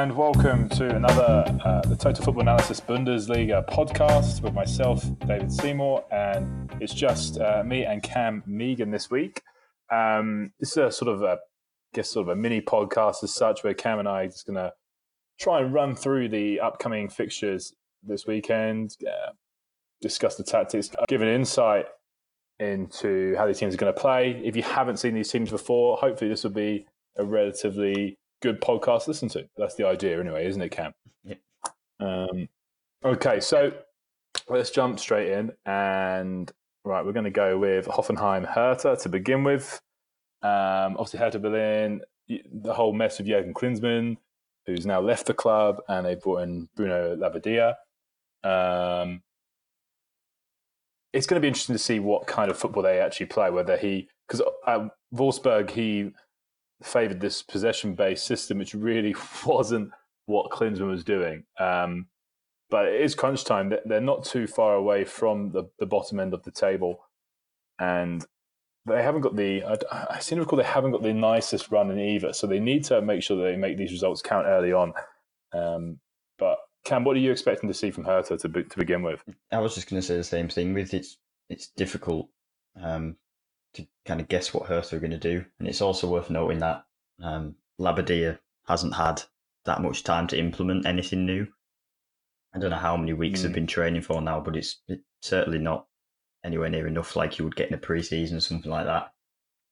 and welcome to another uh, the Total Football Analysis Bundesliga podcast with myself, David Seymour, and it's just uh, me and Cam Meighan this week. Um, this is a sort of a, I guess, sort of a mini podcast as such, where Cam and I are just going to try and run through the upcoming fixtures this weekend, uh, discuss the tactics, give an insight into how these teams are going to play. If you haven't seen these teams before, hopefully this will be a relatively good podcast to listen to. That's the idea, anyway, isn't it, Cam? Yeah. Um, okay, so let's jump straight in. And right, we're going to go with Hoffenheim Hertha to begin with. Um, obviously, Hertha Berlin, the whole mess with Jurgen Klinsmann, who's now left the club, and they brought in Bruno Labbadia. Um, it's going to be interesting to see what kind of football they actually play. Whether he, because at Wolfsburg, he favoured this possession based system, which really wasn't what Klinsmann was doing. Um, but it is crunch time. They're not too far away from the, the bottom end of the table. And they haven't got the, I, I seem to recall they haven't got the nicest run in either. So they need to make sure that they make these results count early on. Um, but Cam, what are you expecting to see from Hertha to, to begin with? I was just going to say the same thing. With it's it's difficult um, to kind of guess what Hertha are going to do, and it's also worth noting that um, Labbadia hasn't had that much time to implement anything new. I don't know how many weeks mm. they've been training for now, but it's, it's certainly not anywhere near enough like you would get in a preseason or something like that.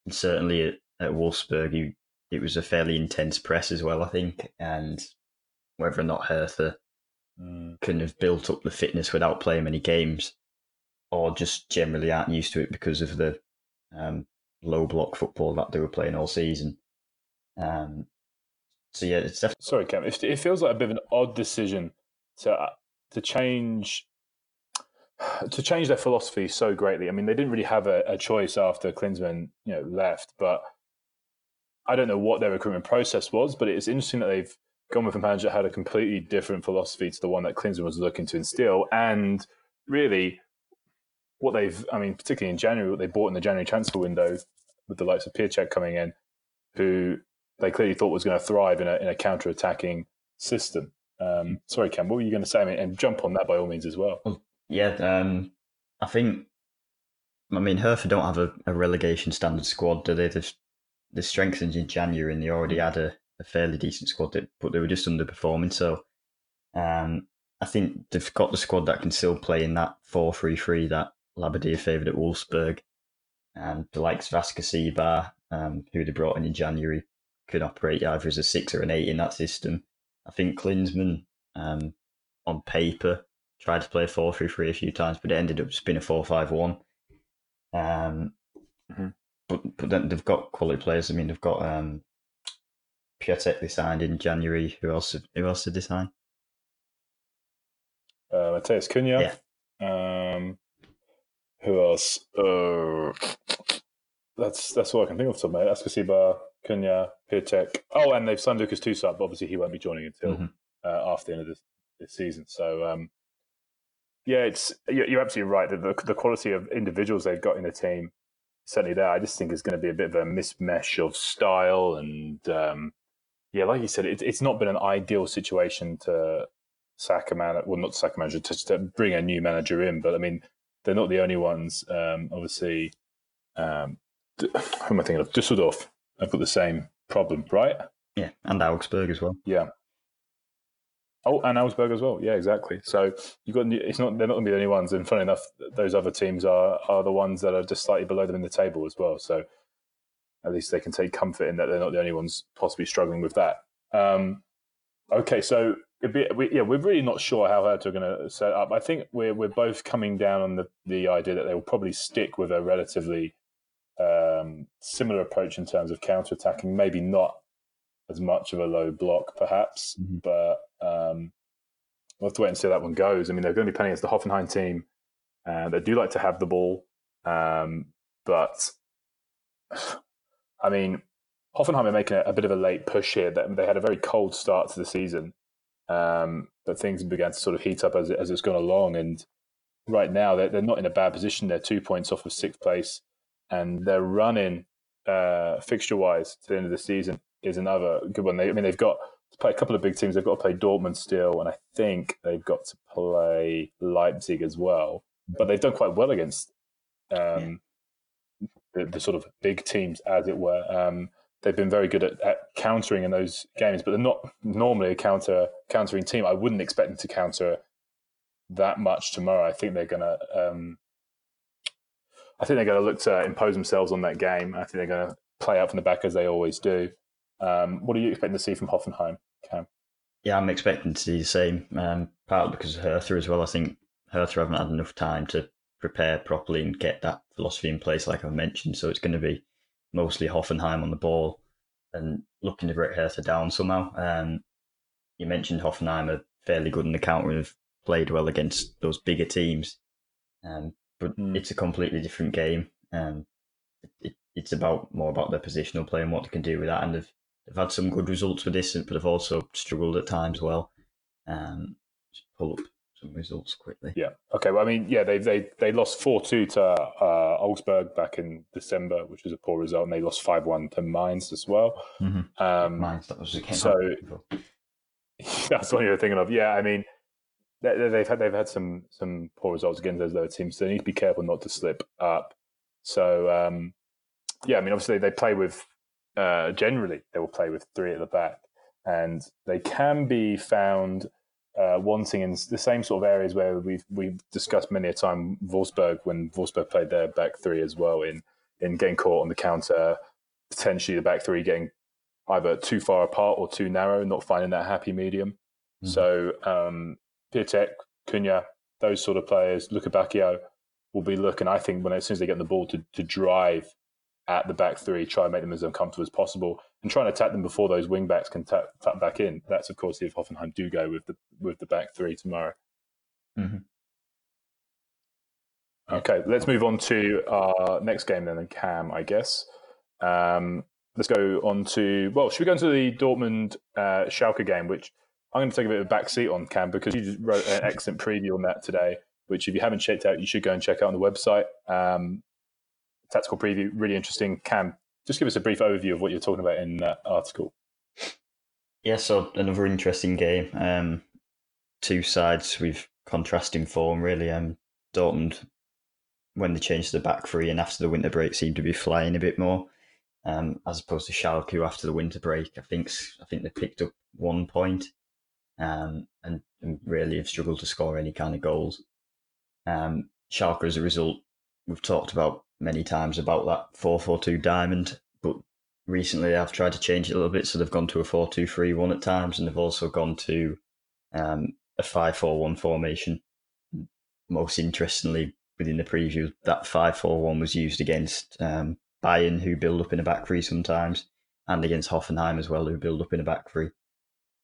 And certainly at, at Wolfsburg, you, it was a fairly intense press as well, I think. And whether or not Hertha mm. can have built up the fitness without playing many games, or just generally aren't used to it because of the um, low block football that they were playing all season. Um, so yeah, it's definitely. Sorry, Cam. It, it feels like a bit of an odd decision to uh, to change to change their philosophy so greatly. I mean, they didn't really have a, a choice after Klinsmann, you know, left. But I don't know what their recruitment process was. But it's interesting that they've gone with a manager that had a completely different philosophy to the one that Klinsmann was looking to instill, and really what they've, I mean, particularly in January, what they bought in the January transfer window with the likes of Piatek coming in, who they clearly thought was going to thrive in a, in a counter attacking system. Um, sorry, Cam, what were you going to say? I mean, and jump on that by all means as well. yeah, um, I think, I mean, Hertha don't have a, a relegation standard squad, do they? They've, they strengthened in January and they already had a, a fairly decent squad, but they were just underperforming. So um, I think they've got the squad that can still play in that 4 3 3 that Labbadia favoured at Wolfsburg. And the likes of Ascacibar, um, who they brought in in January, could operate either as a six or an eight in that system. I think Klinsmann, um, on paper, tried to play 4 3 3 a few times, but it ended up just being a 4 5 1. Um, mm-hmm. but, but then they've got quality players. I mean, they've got um, Piatek they signed in January. Who else? Who else did they sign? Uh, Matheus Cunha. Yeah. Um, who else? Uh, that's that's all I can think of. Top of Ascacibar, Cunha, Piatek. Oh, and they've signed Lucas Tousart, but obviously he won't be joining until mm-hmm. uh, after the end of this, this season. So, um, yeah, it's you're absolutely right. The, the quality of individuals they've got in the team certainly there. I just think it's going to be a bit of a mismesh of style and um, yeah, like you said, it, it's not been an ideal situation to sack a manager. Well, not sack a manager to, to bring a new manager in, but I mean they're not the only ones. Um, obviously, um, who am I thinking of? Dusseldorf i have got the same problem, right? Yeah, and Augsburg as well. Yeah. Oh, and Augsburg as well. Yeah, exactly. So you've got it's not they're not going to be the only ones. And funny enough, those other teams are are the ones that are just slightly below them in the table as well. So at least they can take comfort in that they're not the only ones possibly struggling with that. Um, okay, so be, we, yeah, we're really not sure how Hertha are going to set up. I think we're we're both coming down on the the idea that they will probably stick with a relatively um, similar approach in terms of counter attacking. Maybe not as much of a low block, perhaps, mm-hmm. but um, we'll have to wait and see how that one goes. I mean, they're going to be playing against the Hoffenheim team, and they do like to have the ball, um, but I mean, Hoffenheim are making a, a, bit of a late push here. That They had a very cold start to the season, um, but things began to sort of heat up as, as it's gone along. And right now, they're, they're not in a bad position. They're two points off of sixth place, and they're running uh, fixture wise to the end of the season is another good one. They, I mean, they've got to play a couple of big teams. They've got to play Dortmund still, and I think they've got to play Leipzig as well. But they've done quite well against um, the, the, sort of big teams, as it were. Um, they've been very good at, at, countering in those games, but they're not normally a counter countering team. I wouldn't expect them to counter that much tomorrow. I think they're to. Um, I think they're going to look to impose themselves on that game. I think they're going to play out from the back as they always do. Um, what are you expecting to see from Hoffenheim, Cam? Yeah, I'm expecting to see the same. Um, partly because of Hertha as well. I think Hertha haven't had enough time to prepare properly and get that philosophy in place, like I've mentioned. So it's going to be mostly Hoffenheim on the ball and looking to break Hertha down somehow. Um, you mentioned Hoffenheim are fairly good in the counter and have played well against those bigger teams. Um, but mm. it's a completely different game. Um, it, it's about more about their positional play and what they can do with that. And they've, they've had some good results with this, but they've also struggled at times well. Um, just pull up some results quickly. Yeah. Okay. Well, I mean, yeah, they they they lost four two to uh, Augsburg back in December, which was a poor result, and they lost five one to Mainz as well. Mm-hmm. Um, Mainz, that was so. That's what you're thinking of. Yeah, I mean, they've had they've had some some poor results against those lower teams, so they need to be careful not to slip up. So um, yeah, I mean, obviously they play with uh, generally they will play with three at the back, and they can be found uh, wanting in the same sort of areas where we've we've discussed many a time Wolfsburg when Wolfsburg played their back three as well in in getting caught on the counter, potentially the back three getting either too far apart or too narrow, not finding that happy medium. Mm-hmm. So um, Piatek, Cunha, those sort of players, Lukebakio will be looking, I think, when as soon as they get the ball to, to drive at the back three, try and make them as uncomfortable as possible, and try and attack them before those wing backs can tap, tap back in. That's of course if Hoffenheim do go with the with the back three tomorrow. Mm-hmm. Okay, let's move on to our next game then, and Cam, I guess. Um, let's go on to well, should we go into the Dortmund uh, Schalke game, which I'm going to take a bit of a back seat on Cam because you just wrote an excellent preview on that today, which if you haven't checked out, you should go and check out on the website. Um, tactical preview, really interesting. Cam, just give us a brief overview of what you're talking about in that article. Yeah, so another interesting game. Um, two sides with contrasting form, really. Um, Dortmund, when they changed the back three and after the winter break, seemed to be flying a bit more, um, as opposed to Schalke, after the winter break, I think I think they picked up one point, um, and, and really have struggled to score any kind of goals. Um, Schalke, as a result, we've talked about many times about that 442 diamond, but recently I've tried to change it a little bit. So they've gone to a 4-2-3-1 at times, and they've also gone to um, a 5-4-1 formation. Most interestingly, within the preview, that 5-4-1 was used against um, Bayern, who build up in a back three sometimes, and against Hoffenheim as well, who build up in a back three.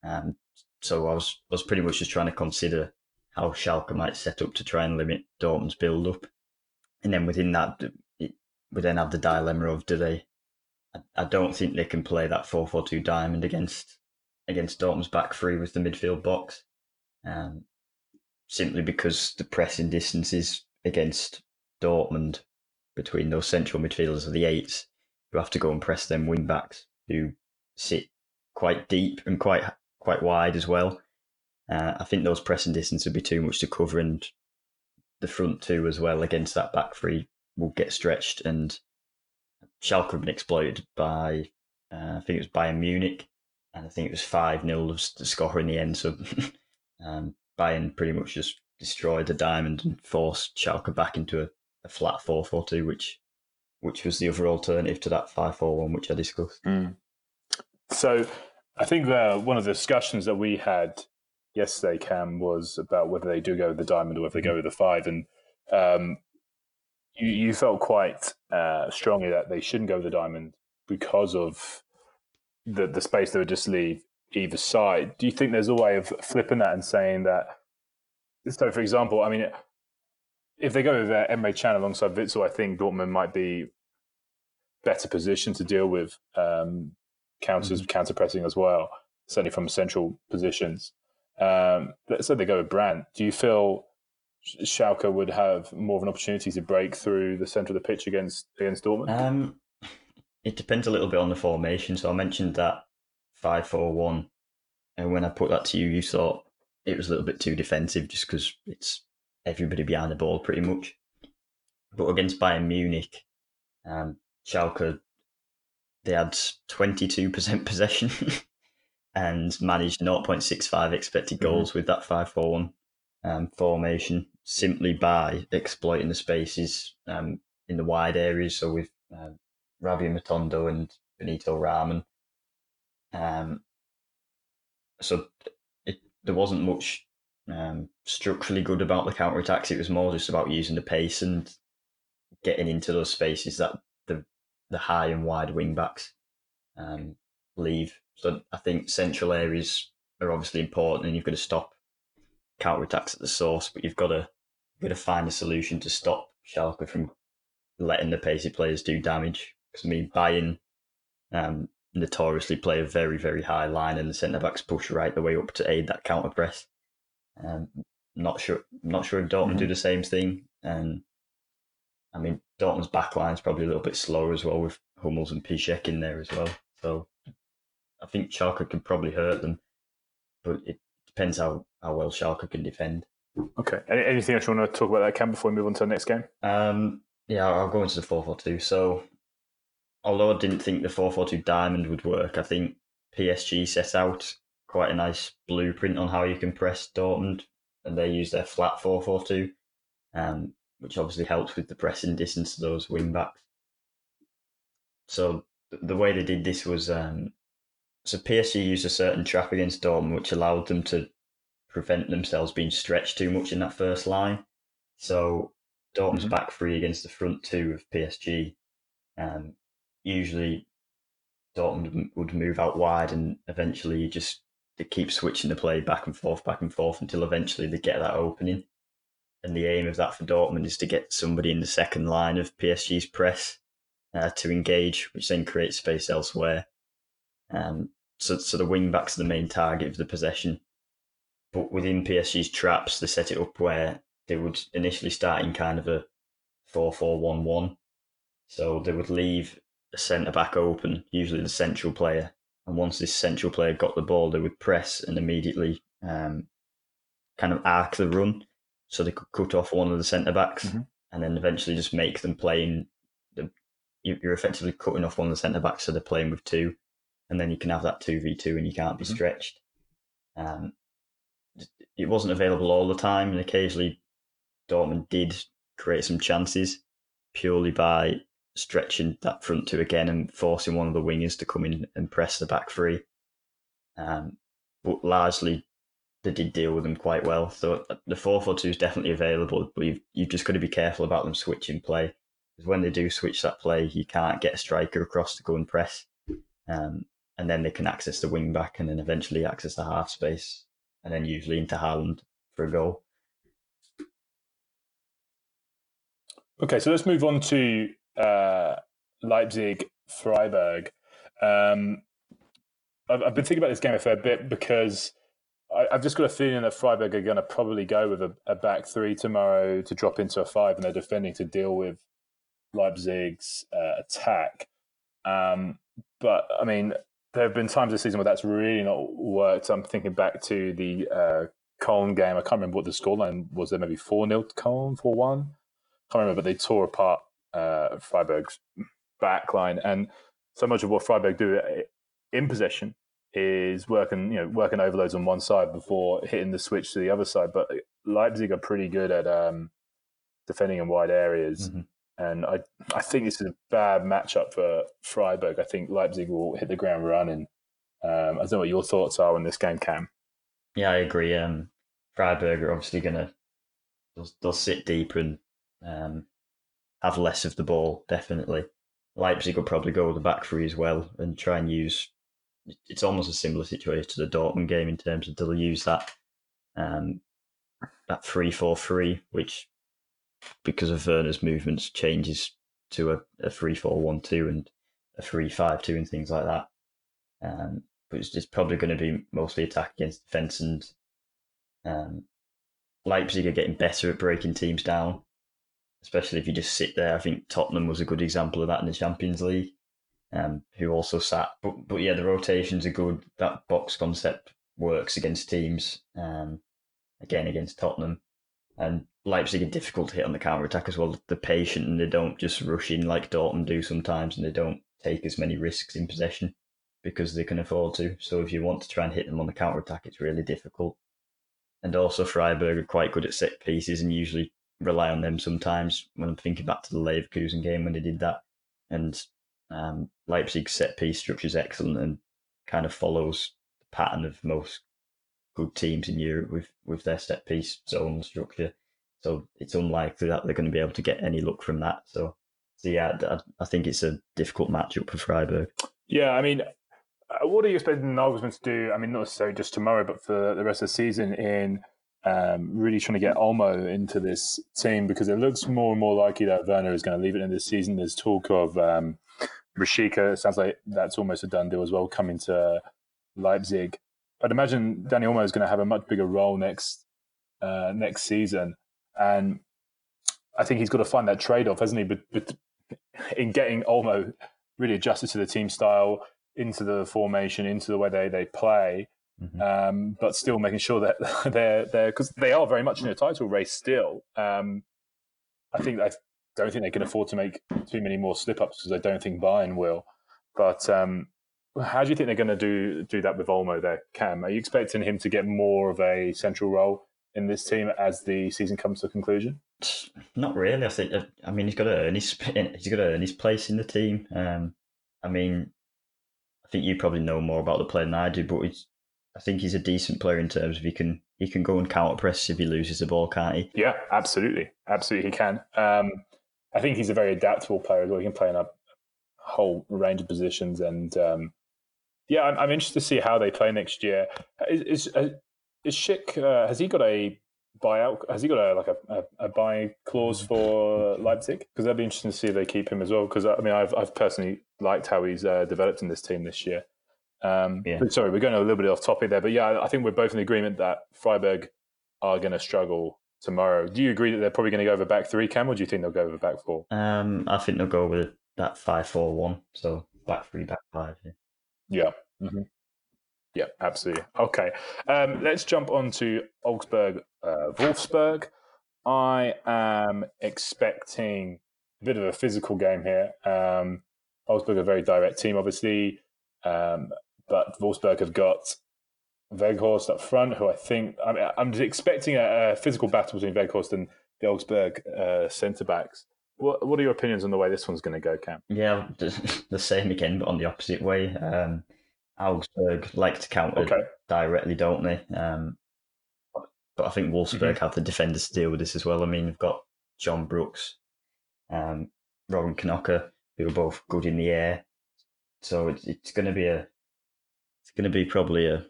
Um, so I was was pretty much just trying to consider how Schalke might set up to try and limit Dortmund's build up, and then within that, we then have the dilemma of do they? I, don't think they can play that four four two diamond against against Dortmund's back three with the midfield box, um, simply because the pressing distances against Dortmund between those central midfielders of the eights who have to go and press them wing backs who sit quite deep and quite quite wide as well. Uh, I think those pressing distances would be too much to cover, and the front two as well against that back three will get stretched, and Schalke have been exploited by uh, I think it was Bayern Munich, and I think it was five 0 of the score in the end. So um, Bayern pretty much just destroyed the diamond and forced Schalke back into a, a flat four four two, which which was the other alternative to that five four one which I discussed. Mm. So I think uh, one of the discussions that we had yesterday, Cam, was about whether they do go with the diamond or whether they go with the five, and um, you, you felt quite uh, strongly that they shouldn't go with the diamond because of the the space they would just leave either side. Do you think there's a way of flipping that and saying that? So, for example, I mean, if they go with uh, Emre Can alongside Witsel, I think Dortmund might be better positioned to deal with um, counters, mm-hmm. counter pressing as well, certainly from central positions. Um, let's say they go with Brandt. Do you feel Schalke would have more of an opportunity to break through the centre of the pitch against against Dortmund? Um, it depends a little bit on the formation. So I mentioned that five four one and when I put that to you, you thought it was a little bit too defensive just because it's everybody behind the ball pretty much. But against Bayern Munich, um, Schalke, they had 22% possession and managed 0.65 expected Mm-hmm. goals with that 5 4 1 um, formation simply by exploiting the spaces um, in the wide areas. So with um, Rabbi Matondo and Benito Raman. Um, so it, there wasn't much um, structurally good about the counter attacks. It was more just about using the pace and getting into those spaces that the the high and wide wing backs um, leave. So I think central areas are obviously important, and you've got to stop counter attacks at the source, but you've got to got to find a solution to stop Schalke from letting the pacey players do damage. Because I mean, Bayern um, notoriously play a very very high line, and the centre backs push right the way up to aid that counter press. Um, not sure, not sure if Dortmund do the same thing, and I mean Dortmund's back line's probably a little bit slower as well with Hummels and Piszczek in there as well. So I think Schalke could probably hurt them, but it depends how, how well Schalke can defend. Okay. Any, anything else you want to talk about that camp before we move on to the next game? Um, yeah, I'll go into the 4 4 2. So, although I didn't think the 4 4 2 diamond would work, I think PSG set out quite a nice blueprint on how you can press Dortmund, and they use their flat 4 4 2, um, which obviously helps with the pressing distance to those wing backs. So, th- the way they did this was um, so PSG used a certain trap against Dortmund, which allowed them to prevent themselves being stretched too much in that first line. So Dortmund's Mhm. back three against the front two of PSG. Um, usually, Dortmund would move out wide, and eventually you just they keep switching the play back and forth, back and forth until eventually they get that opening. And the aim of that for Dortmund is to get somebody in the second line of PSG's press uh, to engage, which then creates space elsewhere. Um, so, so the wing backs are the main target of the possession. But within PSG's traps, they set it up where they would initially start in kind of a 4 4 1 1. So they would leave a centre back open, usually the central player. And once this central player got the ball, they would press and immediately um, kind of arc the run. So they could cut off one of the centre backs Mhm. and then eventually just make them play in the. you- You're effectively cutting off one of the centre backs, so they're playing with two and then you can have that 2v2 and you can't be Mhm. stretched. Um, it wasn't available all the time, and occasionally Dortmund did create some chances purely by stretching that front two again and forcing one of the wingers to come in and press the back three. Um, but largely, they did deal with them quite well. So uh, the 4 4 2 is definitely available, but you've, you've just got to be careful about them switching play. Because when they do switch that play, you can't get a striker across to go and press. Um, and then they can access the wing back and then eventually access the half space and then usually into Haaland for a goal. Okay, so let's move on to uh, Leipzig Freiburg. Um, I've, I've been thinking about this game a fair bit because I, I've just got a feeling that Freiburg are going to probably go with a, a back three tomorrow to drop into a five, and they're defending to deal with Leipzig's uh, attack. Um, but I mean, there have been times this season where that's really not worked. I'm thinking back to the uh, Cologne game. I can't remember what the scoreline was. There maybe four 0 to Cologne, four one. Can't remember, but they tore apart uh, Freiburg's back line, and so much of what Freiburg do uh, in possession is working, you know, working overloads on one side before hitting the switch to the other side. But Leipzig are pretty good at um, defending in wide areas. Mhm. And I, I think this is a bad matchup for Freiburg. I think Leipzig will hit the ground running. Um, I don't know what your thoughts are on this game, Cam. Yeah, I agree. Um, Freiburg are obviously going to they'll, they'll sit deeper and um, have less of the ball. Definitely, Leipzig will probably go with the back three as well and try and use. It's almost a similar situation to the Dortmund game in terms of they'll use that um, that three four three, which because of Werner's movements changes to a, a three four one two and a three five two and things like that. Um, but it's, it's probably going to be mostly attack against defence and um, Leipzig are getting better at breaking teams down, especially if you just sit there. I think Tottenham was a good example of that in the Champions League, um, who also sat. But, but yeah, the rotations are good. That box concept works against teams. Um, again against Tottenham, and Leipzig are difficult to hit on the counter attack as well. They're patient and they don't just rush in like Dortmund do sometimes, and they don't take as many risks in possession because they can afford to. So if you want to try and hit them on the counter attack, it's really difficult. And also Freiburg are quite good at set pieces and usually rely on them sometimes. When I'm thinking back to the Leverkusen game when they did that, and um, Leipzig's set piece structure is excellent and kind of follows the pattern of most good teams in Europe with with their set piece zone structure. So it's unlikely that they're going to be able to get any luck from that. So, so yeah, I, I think it's a difficult matchup for Freiburg. Yeah, I mean, uh, what are you expecting Nagelsmann to do? I mean, not necessarily just tomorrow, but for the rest of the season in um, really trying to get Olmo into this team because it looks more and more likely that Werner is going to leave it in this season. There's talk of um, Rashica. It sounds like that's almost a done deal as well, coming to Leipzig. I'd imagine Dani Olmo is going to have a much bigger role next uh, next season, and I think he's got to find that trade off, hasn't he? But, but in getting Olmo really adjusted to the team style, into the formation, into the way they they play, mm-hmm. um, but still making sure that they're they're because they are very much in a title race still. Um, I think I don't think they can afford to make too many more slip ups because I don't think Bayern will. But um, how do you think they're going to do do that with Olmo there, Cam? Are you expecting him to get more of a central role in this team as the season comes to a conclusion? Not really. I think. I mean, he's got to earn his he's got to earn his place in the team. Um, I mean, I think you probably know more about the player than I do, but I think he's a decent player in terms of he can he can go and counter press if he loses the ball, can't he? Yeah, absolutely, absolutely, he can. Um, I think he's a very adaptable player as well. He can play in a whole range of positions, and um, yeah, I'm, I'm, interested to see how they play next year. Is is, uh, is Schick, uh, has he got a buyout? Has he got a like a, a, a buy clause for Leipzig? Because that'd be interesting to see if they keep him as well. Because I mean, I've I've personally liked how he's uh, developed in this team this year. Um, yeah. sorry, we're going a little bit off topic there, but yeah, I think we're both in agreement that Freiburg are going to struggle tomorrow. Do you agree that they're probably going to go over back three, Cam, or do you think they'll go over back four? Um, I think they'll go with that five four one. So back three, back five. Yeah. Yeah. Mm-hmm. Yeah, absolutely. Okay, um, let's jump on to Augsburg, uh, Wolfsburg. I am expecting a bit of a physical game here. Um, Augsburg are a very direct team, obviously, um, but Wolfsburg have got Weghorst up front, who I think I mean, I'm expecting a, a, physical battle between Weghorst and the Augsburg uh, centre backs. What What are your opinions on the way this one's going to go, Cam? Yeah, the same again, but on the opposite way. Um, Augsburg like to counter okay. directly, don't they? Um, but I think Wolfsburg mm-hmm. have the defenders to deal with this as well. I mean, we've got John Brooks, um, Robin Knoche, who are both good in the air. So it's, it's going to be a, it's going to be probably a,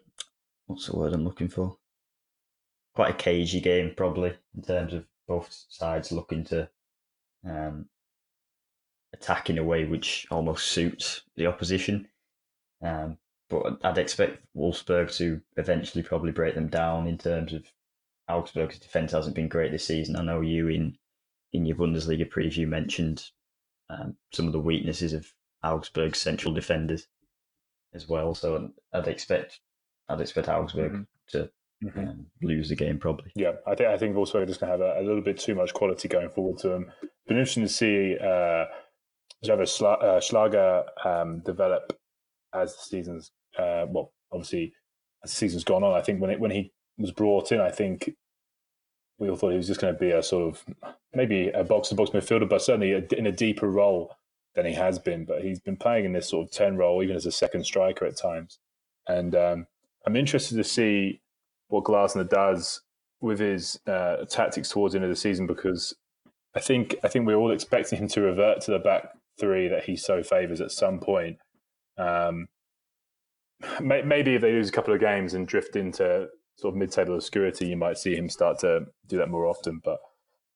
what's the word I'm looking for? Quite a cagey game, probably in terms of both sides looking to um, attack in a way which almost suits the opposition. Um, but I'd expect Wolfsburg to eventually probably break them down in terms of Augsburg's defense hasn't been great this season. I know you in in your Bundesliga preview mentioned um, some of the weaknesses of Augsburg's central defenders as well. So I'd expect I'd expect Augsburg mm-hmm. to mm-hmm. Um, lose the game probably. Yeah, I think I think Wolfsburg just going to have a, a, little bit too much quality going forward to them. Been interesting to see uh, uh, Schlager um, develop as the season's uh, well, obviously as the season's gone on. I think when it when he was brought in, I think we all thought he was just going to be a sort of maybe a box to box midfielder, but certainly a, in a deeper role than he has been. But he's been playing in this sort of ten role, even as a second striker at times. And um, I'm interested to see what Glasner does with his uh, tactics towards the end of the season because I think I think we're all expecting him to revert to the back three that he so favours at some point. Um, maybe if they lose a couple of games and drift into sort of mid-table obscurity, you might see him start to do that more often. But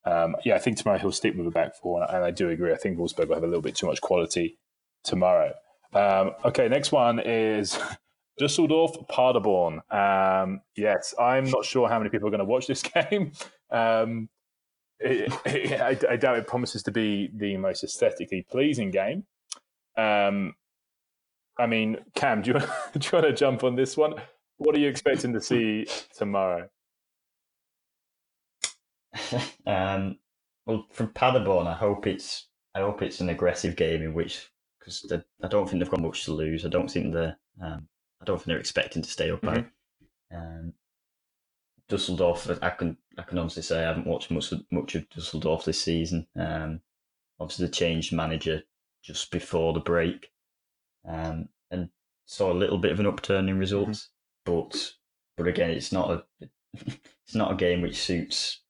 um, yeah, I think tomorrow he'll stick with a back four, and I do agree. I think Wolfsburg will have a little bit too much quality tomorrow. Um, okay, next one is Dusseldorf Paderborn. Um, yes, I'm not sure how many people are going to watch this game. Um, it, it, I, I, doubt it promises to be the most aesthetically pleasing game. Um, I mean, Cam, do you, do you want to jump on this one? what are you expecting to see tomorrow? um, well, from Paderborn, I hope it's I hope it's an aggressive game in which because I don't think they've got much to lose. I don't think they're um, I don't think they're expecting to stay up. Mm-hmm. Um, Dusseldorf, I can I can honestly say I haven't watched much much of Dusseldorf this season. Um, obviously, they changed manager just before the break, um, and saw a little bit of an upturn in results. Mm-hmm. But but again, it's not a it's not a game which suits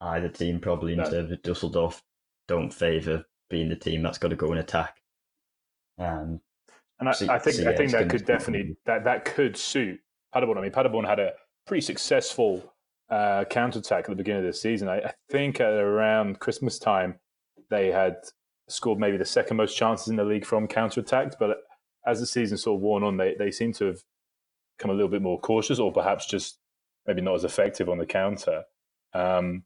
either team. Probably in no. terms of Dusseldorf don't favour being the team that's got to go and attack. Um, and I, so, I think so yeah, I think that could definitely that that could suit Paderborn. I mean, Paderborn had a pretty successful uh, counterattack at the beginning of the season. I, I, think at around Christmas time they had scored maybe the second most chances in the league from counterattacks. But as the season sort of worn on, they they seem to have become a little bit more cautious, or perhaps just maybe not as effective on the counter. Um,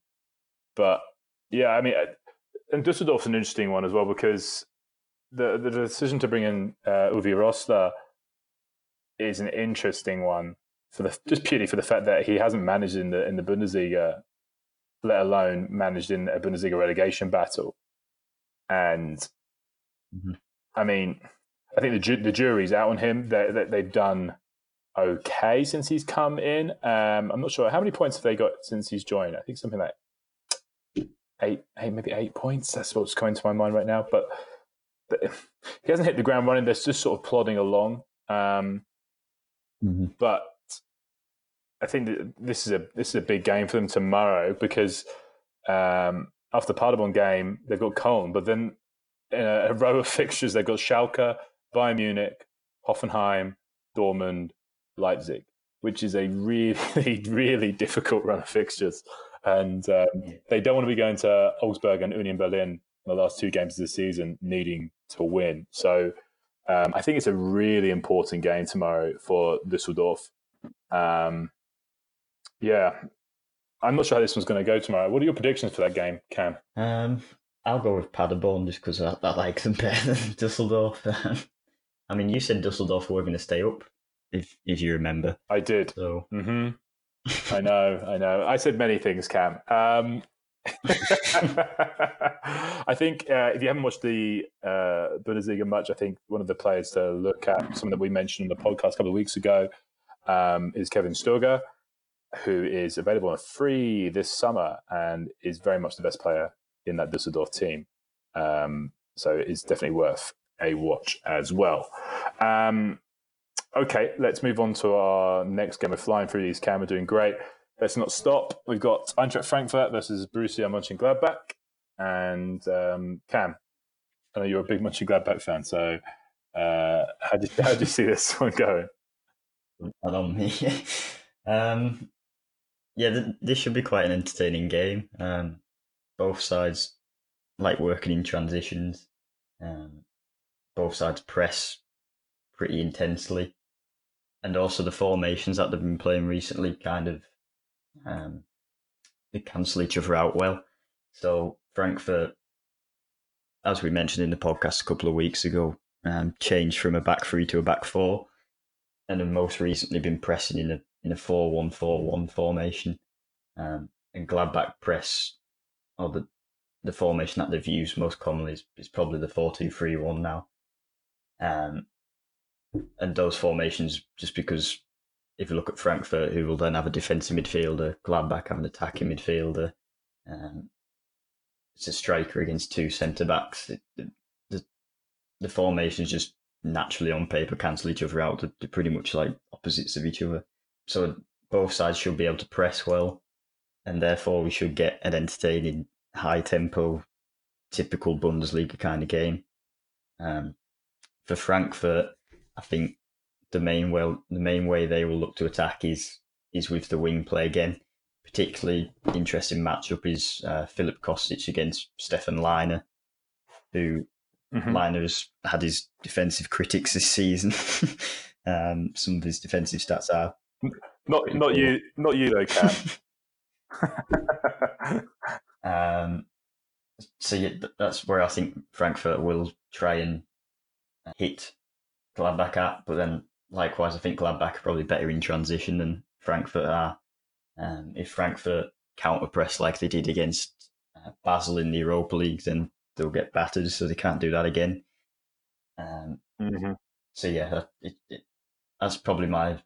but yeah, I mean, uh, and Dusseldorf's an interesting one as well because the the decision to bring in uh, Uwe Rosler is an interesting one for the just purely for the fact that he hasn't managed in the in the Bundesliga, let alone managed in a Bundesliga relegation battle. And mm-hmm. I mean, I think the ju- the jury's out on him. That they, they've done okay since he's come in. Um, I'm not sure how many points have they got since he's joined. I think something like eight, eight, maybe eight points. That's what's coming to my mind right now. But he hasn't hit the ground running. They're just sort of plodding along. Um, mm-hmm. But I think that this is a this is a big game for them tomorrow because um, after the Paderborn game they've got Köln, but then in a, a, row of fixtures they've got Schalke, Bayern Munich, Hoffenheim, Dortmund, Leipzig, which is a really really difficult run of fixtures, and um, they don't want to be going to Augsburg and Union Berlin in the last two games of the season needing to win. So um, I think it's a really important game tomorrow for Düsseldorf. Um, yeah, I'm not sure how this one's going to go tomorrow. What are your predictions for that game, Cam? Um, I'll go with Paderborn just because I, I, like them better than Dusseldorf. I mean, you said Dusseldorf were going to stay up, if if you remember. I did. So. Mm-hmm. I know, I know. I said many things, Cam. Um, I think uh, if you haven't watched the uh, Bundesliga much, I think one of the players to look at, something that we mentioned on the podcast a couple of weeks ago, um, is Kevin Stöger, who is available on free this summer and is very much the best player in that Düsseldorf team. Um, so it's definitely worth a watch as well. Um, okay, let's move on to our next game. We're flying through these, Cam. We're doing great. Let's not stop. We've got Eintracht Frankfurt versus Borussia Mönchengladbach. And um, Cam, I know you're a big Mönchengladbach fan, so uh, how you, how do you see this one going? Not on me. um, yeah, th- this should be quite an entertaining game. Um, both sides like working in transitions. Um, both sides press pretty intensely, and also the formations that they've been playing recently kind of um, they cancel each other out well. So Frankfurt, as we mentioned in the podcast a couple of weeks ago, um, changed from a back three to a back four, and have most recently been pressing in a in a four one four one formation. Um, and Gladbach press, or the the formation that they've used most commonly is, is probably the four two three one now. Um, and those formations, just because if you look at Frankfurt, who will then have a defensive midfielder, Gladbach have an attacking midfielder. Um, it's a striker against two centre backs. It, the, the, the formations just naturally on paper cancel each other out. They're, they're pretty much like opposites of each other. So both sides should be able to press well, and therefore we should get an entertaining, high tempo, typical Bundesliga kind of game. Um, for Frankfurt, I think the main well the main way they will look to attack is is with the wing play again. Particularly interesting matchup is uh, Filip Kostic against Stefan Lainer, who mm-hmm. Lainer has had his defensive critics this season. um, some of his defensive stats are not not you not you though, Cam. um, so yeah, that's where I think Frankfurt will try and hit Gladbach at, but then likewise, I think Gladbach are probably better in transition than Frankfurt are. Um, if Frankfurt counter press like they did against uh, Basel in the Europa League, then they'll get battered, so they can't do that again. Um, mm-hmm. So yeah, it, it, that's probably my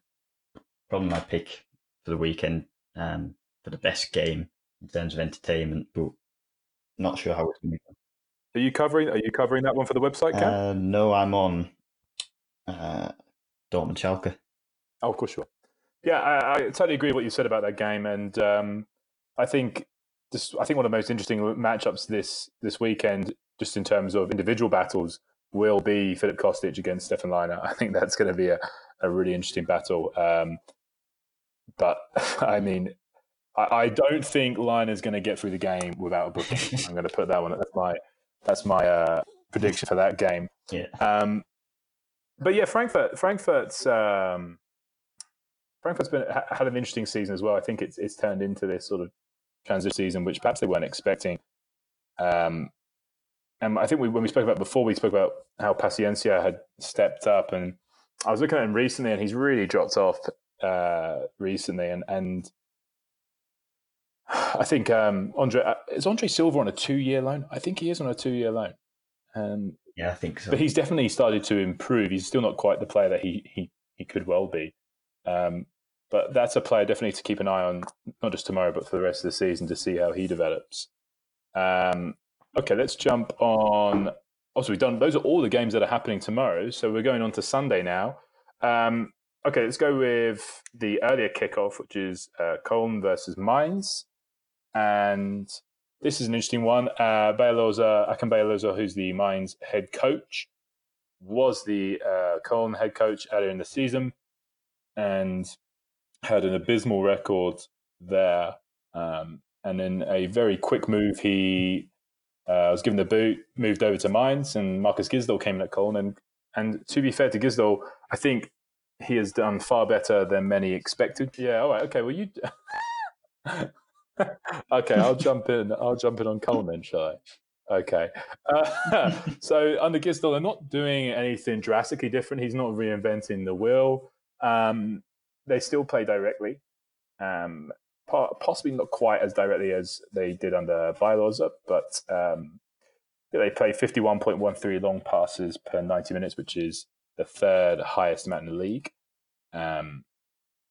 probably my pick for the weekend um, for the best game in terms of entertainment, but not sure how it's going to go. Are you covering? Are you covering that one for the website, Cam? Uh, no, I'm on uh, Dortmund Schalke. Oh, of course you are. Yeah, I, I, totally agree with what you said about that game, and um, I think this. I think one of the most interesting matchups this this weekend, just in terms of individual battles, will be Filip Kostic against Stefan Lainer. I think that's going to be a, a really interesting battle. Um, but I mean, I, I don't think Lainer's going to get through the game without a booking. I'm going to put that one. That's my that's my uh, prediction for that game. Yeah. Um, but yeah, Frankfurt. Frankfurt's um, Frankfurt's been had an interesting season as well. I think it's it's turned into this sort of transition season, which perhaps they weren't expecting. Um, and I think we, when we spoke about before, we spoke about how Paciencia had stepped up, and I was looking at him recently, and he's really dropped off uh, recently, and and I think um, Andre uh, is Andre Silva on a two-year loan. I think he is on a two-year loan. Um, yeah, I think so. But he's definitely started to improve. He's still not quite the player that he he, he could well be. Um, but that's a player definitely to keep an eye on, not just tomorrow, but for the rest of the season to see how he develops. Um, okay, let's jump on. Also, we've done those are all the games that are happening tomorrow. So we're going on to Sunday now. Um, okay, let's go with the earlier kickoff, which is uh, versus Mainz. And this is an interesting one. Uh, Beierlorzer, Akan who's the Mainz head coach, was the uh, Köln head coach earlier in the season and had an abysmal record there. Um, and in a very quick move, he uh, was given the boot, moved over to Mainz, and Markus Gisdol came in at Köln. And, and to be fair to Gisdol, I think he has done far better than many expected. Yeah, all right, okay. Well, you. okay, I'll jump in. I'll jump in on Coleman, shall I? Okay. Uh, so under Gisdol, they're not doing anything drastically different. He's not reinventing the wheel. Um, they still play directly, um, possibly not quite as directly as they did under Beierlorzer, but um, they play 51.13 long passes per 90 minutes, which is the third highest amount in the league. Um,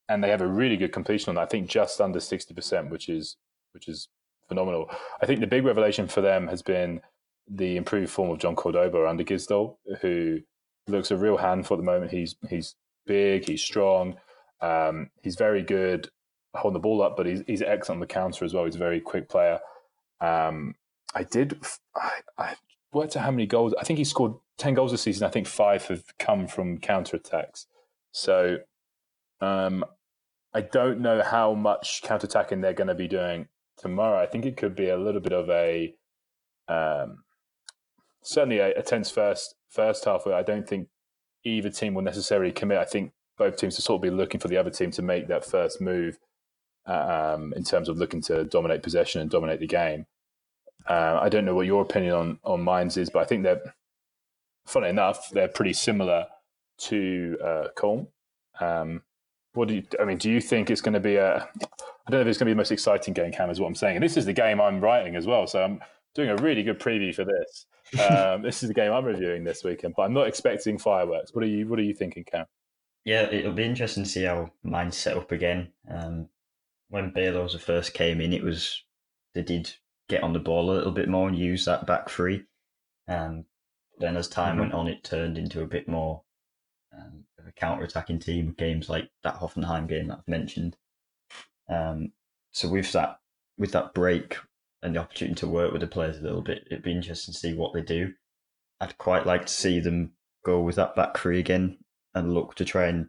and they have a really good completion on that. I think just under sixty percent, which is which is phenomenal. I think the big revelation for them has been the improved form of Jhon Cordoba under Gisdol, who looks a real handful at the moment. He's he's big, he's strong, um, he's very good holding the ball up, but he's he's excellent on the counter as well. He's a very quick player. Um, I did I, I worked out how many goals. I think he scored ten goals this season. I think five have come from counter attacks. So um, I don't know how much counterattacking they're going to be doing tomorrow. I think it could be a little bit of a um, certainly a, a, tense first first half. Where I don't think either team will necessarily commit. I think both teams will sort of be looking for the other team to make that first move um, in terms of looking to dominate possession and dominate the game. Uh, I don't know what your opinion on on Mainz is, but I think that, funny enough, they're pretty similar to uh, Köln. Um, what do you? I mean, do you think it's going to be a? I don't know if it's going to be the most exciting game, Cam, is what I'm saying. And this is the game I'm writing as well, so I'm doing a really good preview for this. Um, this is the game I'm reviewing this weekend, but I'm not expecting fireworks. What are you? What are you thinking, Cam? Yeah, it'll be interesting to see how mine's set up again. Um, when Beierlorzer first came in, it was they did get on the ball a little bit more and use that back three. Um, then as time mm-hmm. went on, it turned into a bit more um, a counter-attacking team. with Games like that Hoffenheim game that I've mentioned. Um, so with that with that break and the opportunity to work with the players a little bit, it'd be interesting to see what they do. I'd quite like to see them go with that back three again and look to try and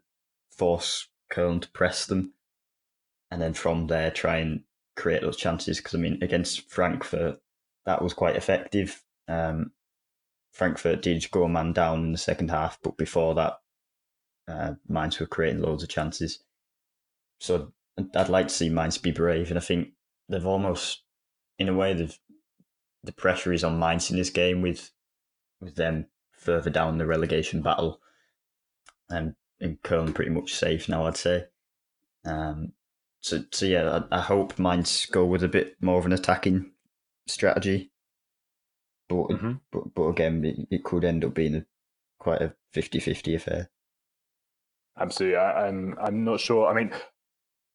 force Köln to press them, and then from there try and create those chances. Because I mean, against Frankfurt, that was quite effective. Um, Frankfurt did go a man down in the second half, but before that, uh, Mainz were creating loads of chances. So I'd like to see Mainz be brave, and I think they've almost, in a way, they've the pressure is on Mainz in this game with with them further down the relegation battle, and and Köln pretty much safe now. I'd say. Um, so so yeah, I, I hope Mainz go with a bit more of an attacking strategy. But Mm-hmm. but but again, it, it could end up being a quite a 50-50 affair. Absolutely. I, I'm I'm not sure. I mean,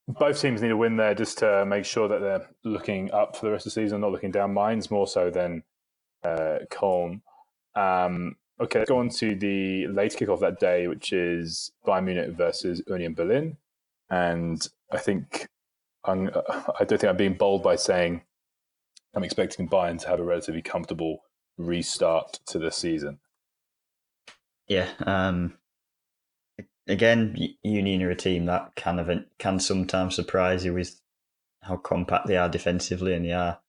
both teams need a win there just to make sure that they're looking up for the rest of the season, not looking down. Mainz more so than uh, Köln. Um, okay, let's go on to the late kickoff that day, which is Bayern Munich versus Union Berlin. And I think I'm, I don't think I'm being bold by saying I'm expecting Bayern to have a relatively comfortable restart to the season. Yeah. Um, again, Union are a team that can event, can sometimes surprise you with how compact they are defensively, and they are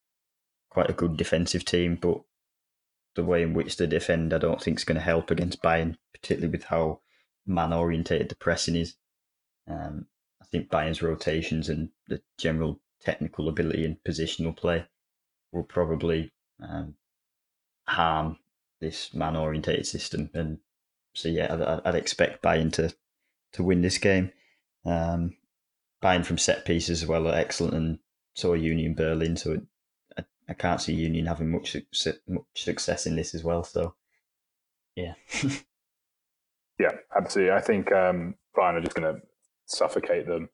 quite a good defensive team. But the way in which they defend, I don't think is going to help against Bayern, particularly with how man orientated the pressing is. Um, I think Bayern's rotations and the general technical ability and positional play will probably um, harm this man orientated system. And so, yeah, I'd, I'd expect Bayern to, to win this game. Um, Bayern from set pieces as well are excellent, and are Union Berlin. So it, I, I can't see Union having much much success in this as well. So, yeah. Yeah, absolutely. I think um, Bayern are just going to suffocate them,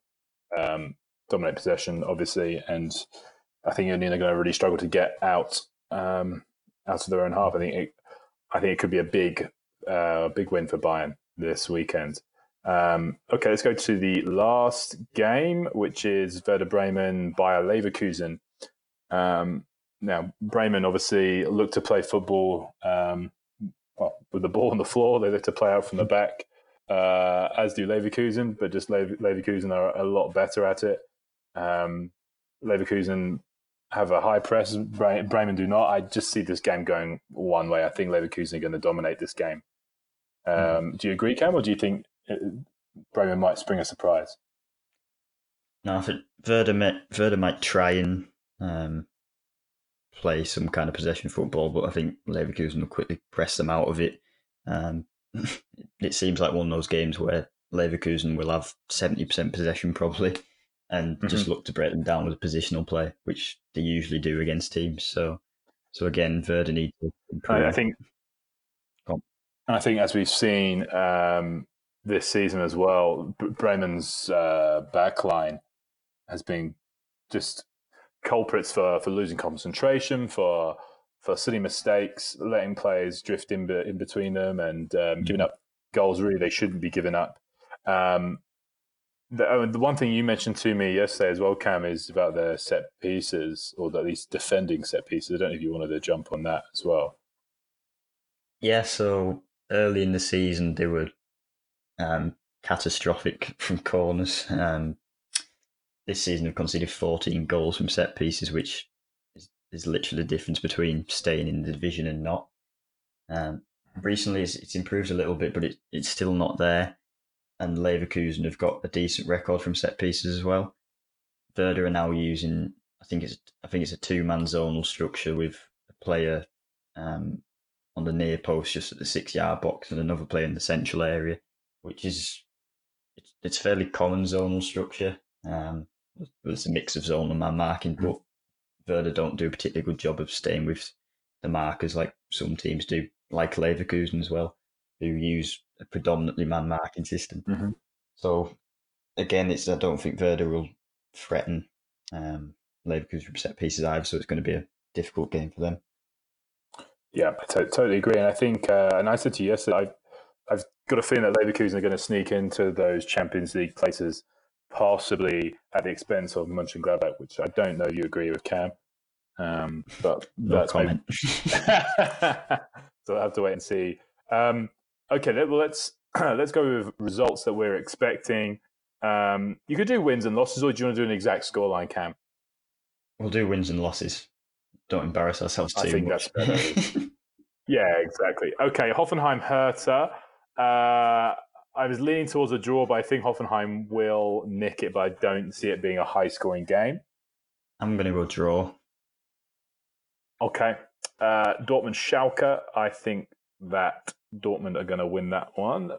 um, dominate possession, obviously, and I think Union are going to really struggle to get out um, out of their own half. I think it, I think it could be a big, uh, big win for Bayern this weekend. Um, okay, let's go to the last game, which is Werder Bremen by Leverkusen. Um, now, Bremen obviously look to play football um, well, with the ball on the floor. They look to play out from the back, uh, as do Leverkusen, but just Lever- Leverkusen are a lot better at it. Um, Leverkusen have a high press. Bre- Bremen do not. I just see this game going one way. I think Leverkusen are going to dominate this game. Um, Do you agree, Cam, or do you think Bremen might spring a surprise? No, I think Werder might, might try and um, play some kind of possession football, but I think Leverkusen will quickly press them out of it. Um, it seems like one of those games where Leverkusen will have 70% possession probably and just look to break them down with a positional play, which they usually do against teams. So, so again, Werder need to improve. I, I think. I think as we've seen um, this season as well, Bremen's uh, backline has been just culprits for, for losing concentration, for for silly mistakes, letting players drift in, be, in between them, and um, giving up goals really they shouldn't be giving up. Um, the, oh, the one thing you mentioned to me yesterday as well, Cam, is about their set pieces, or at least defending set pieces. I don't know if you wanted to jump on that as well. Yeah, so early in the season they were um, catastrophic from corners. Um, this season they've conceded 14 goals from set pieces, which is, is literally the difference between staying in the division and not. Um, recently it's, it's improved a little bit, but it, it's still not there. And Leverkusen have got a decent record from set pieces as well. Werder are now using, I think it's, I think it's a two-man zonal structure with a player um, on the near post, just at the six-yard box, and another player in the central area, which is it's, it's fairly common zonal structure. Um, it's a mix of zone and man marking, but Werder don't do a particularly good job of staying with the markers like some teams do, like Leverkusen as well, who use a predominantly man marking system. Mhm. So again, it's I don't think Werder will threaten um, Leverkusen set pieces either, so it's going to be a difficult game for them. Yeah, I totally agree. And I think, uh, and I said to you yesterday, I've, got a feeling that Leverkusen are going to sneak into those Champions League places, possibly at the expense of Mönchengladbach, which I don't know if you agree with, Cam. Um, but No that's comment. so I'll have to wait and see. Um, okay, let, well, let's let's go with results that we're expecting. Um, you could do wins and losses, or do you want to do an exact scoreline, Cam? we'll do wins and losses. Don't embarrass ourselves I too think much. that's Yeah, exactly. Okay, Hoffenheim Hertha. Uh, I was leaning towards a draw, but I think Hoffenheim will nick it, but I don't see it being a high scoring game. I'm going to go draw. Okay. Uh, Dortmund Schalke. I think that Dortmund are going to win that one.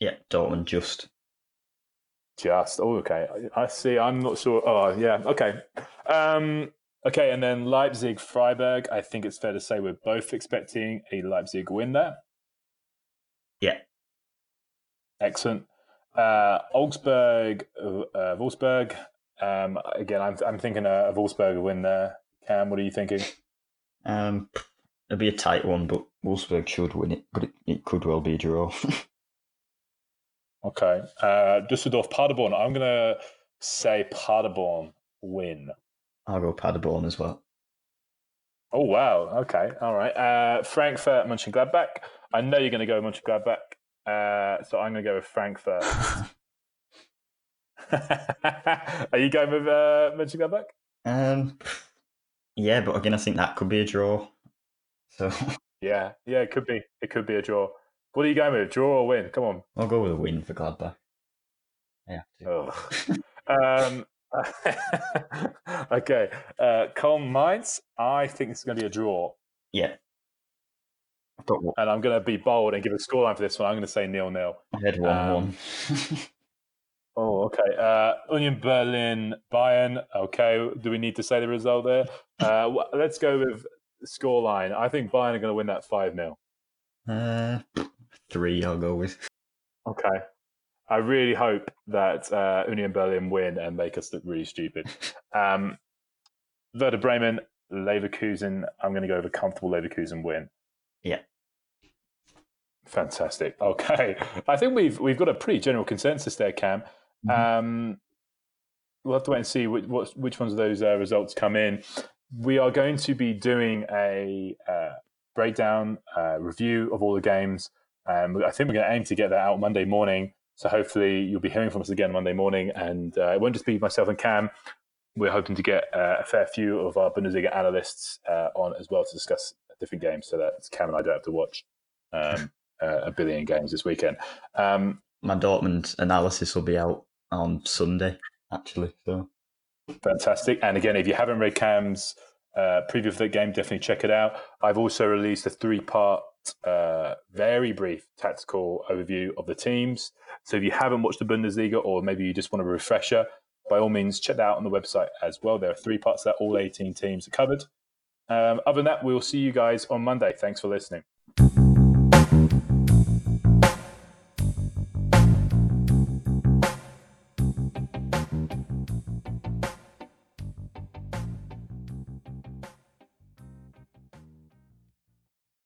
Yeah, Dortmund just. Just. Oh, okay. I see. I'm not sure. Oh, yeah. Okay. Um, okay, and then Leipzig Freiburg. I think it's fair to say we're both expecting a Leipzig win there. Yeah. Excellent. Uh, Augsburg, uh, Wolfsburg. Um, again, I'm, I'm thinking a, a Wolfsburg win there. Cam, what are you thinking? Um, it'll be a tight one, but Wolfsburg should win it, but it, it could well be a draw. okay. Uh, Dusseldorf, Paderborn. I'm going to say Paderborn win. I'll go Paderborn as well. Oh, wow. Okay. All right. Uh, Frankfurt, Mönchengladbach. I know you're going to go Mönchengladbach. Uh, so I'm going to go with Frankfurt. Are you going with uh, Mönchengladbach? Um, yeah, but again, I think that could be a draw. So yeah, yeah, it could be. It could be a draw. What are you going with? Draw or win? Come on. I'll go with a win for Gladbach. Yeah. um, okay. Uh, Mainz. I think it's going to be a draw. Yeah. And I'm going to be bold and give a scoreline for this one. I'm going to say nil nil. Head one um, one. oh, okay. Uh, Union Berlin Bayern. Okay. Do we need to say the result there? Uh, let's go with scoreline. I think Bayern are going to win that 5 0. Uh, three, I'll go with. Okay. I really hope that uh, Union Berlin win and make us look really stupid. Um, Werder Bremen, Leverkusen. I'm going to go with a comfortable Leverkusen win. Yeah. Fantastic. Okay, I think we've we've got a pretty general consensus there, Cam. Mm-hmm. Um, we'll have to wait and see which which ones of those uh, results come in. We are going to be doing a uh, breakdown uh, review of all the games. Um, I think we're going to aim to get that out Monday morning. So hopefully you'll be hearing from us again Monday morning, and uh, it won't just be myself and Cam. We're hoping to get uh, a fair few of our Bundesliga analysts uh, on as well to discuss different games, so that Cam and I don't have to watch um, a billion games this weekend. Um, My Dortmund analysis will be out on Sunday, actually. So fantastic! And again, if you haven't read Cam's uh, preview of that game, definitely check it out. I've also released a three-part, uh, very brief tactical overview of the teams. So if you haven't watched the Bundesliga, or maybe you just want a refresher, by all means, check that out on the website as well. There are three parts that all 18 teams are covered. Um, other than that, we'll see you guys on Monday. Thanks for listening.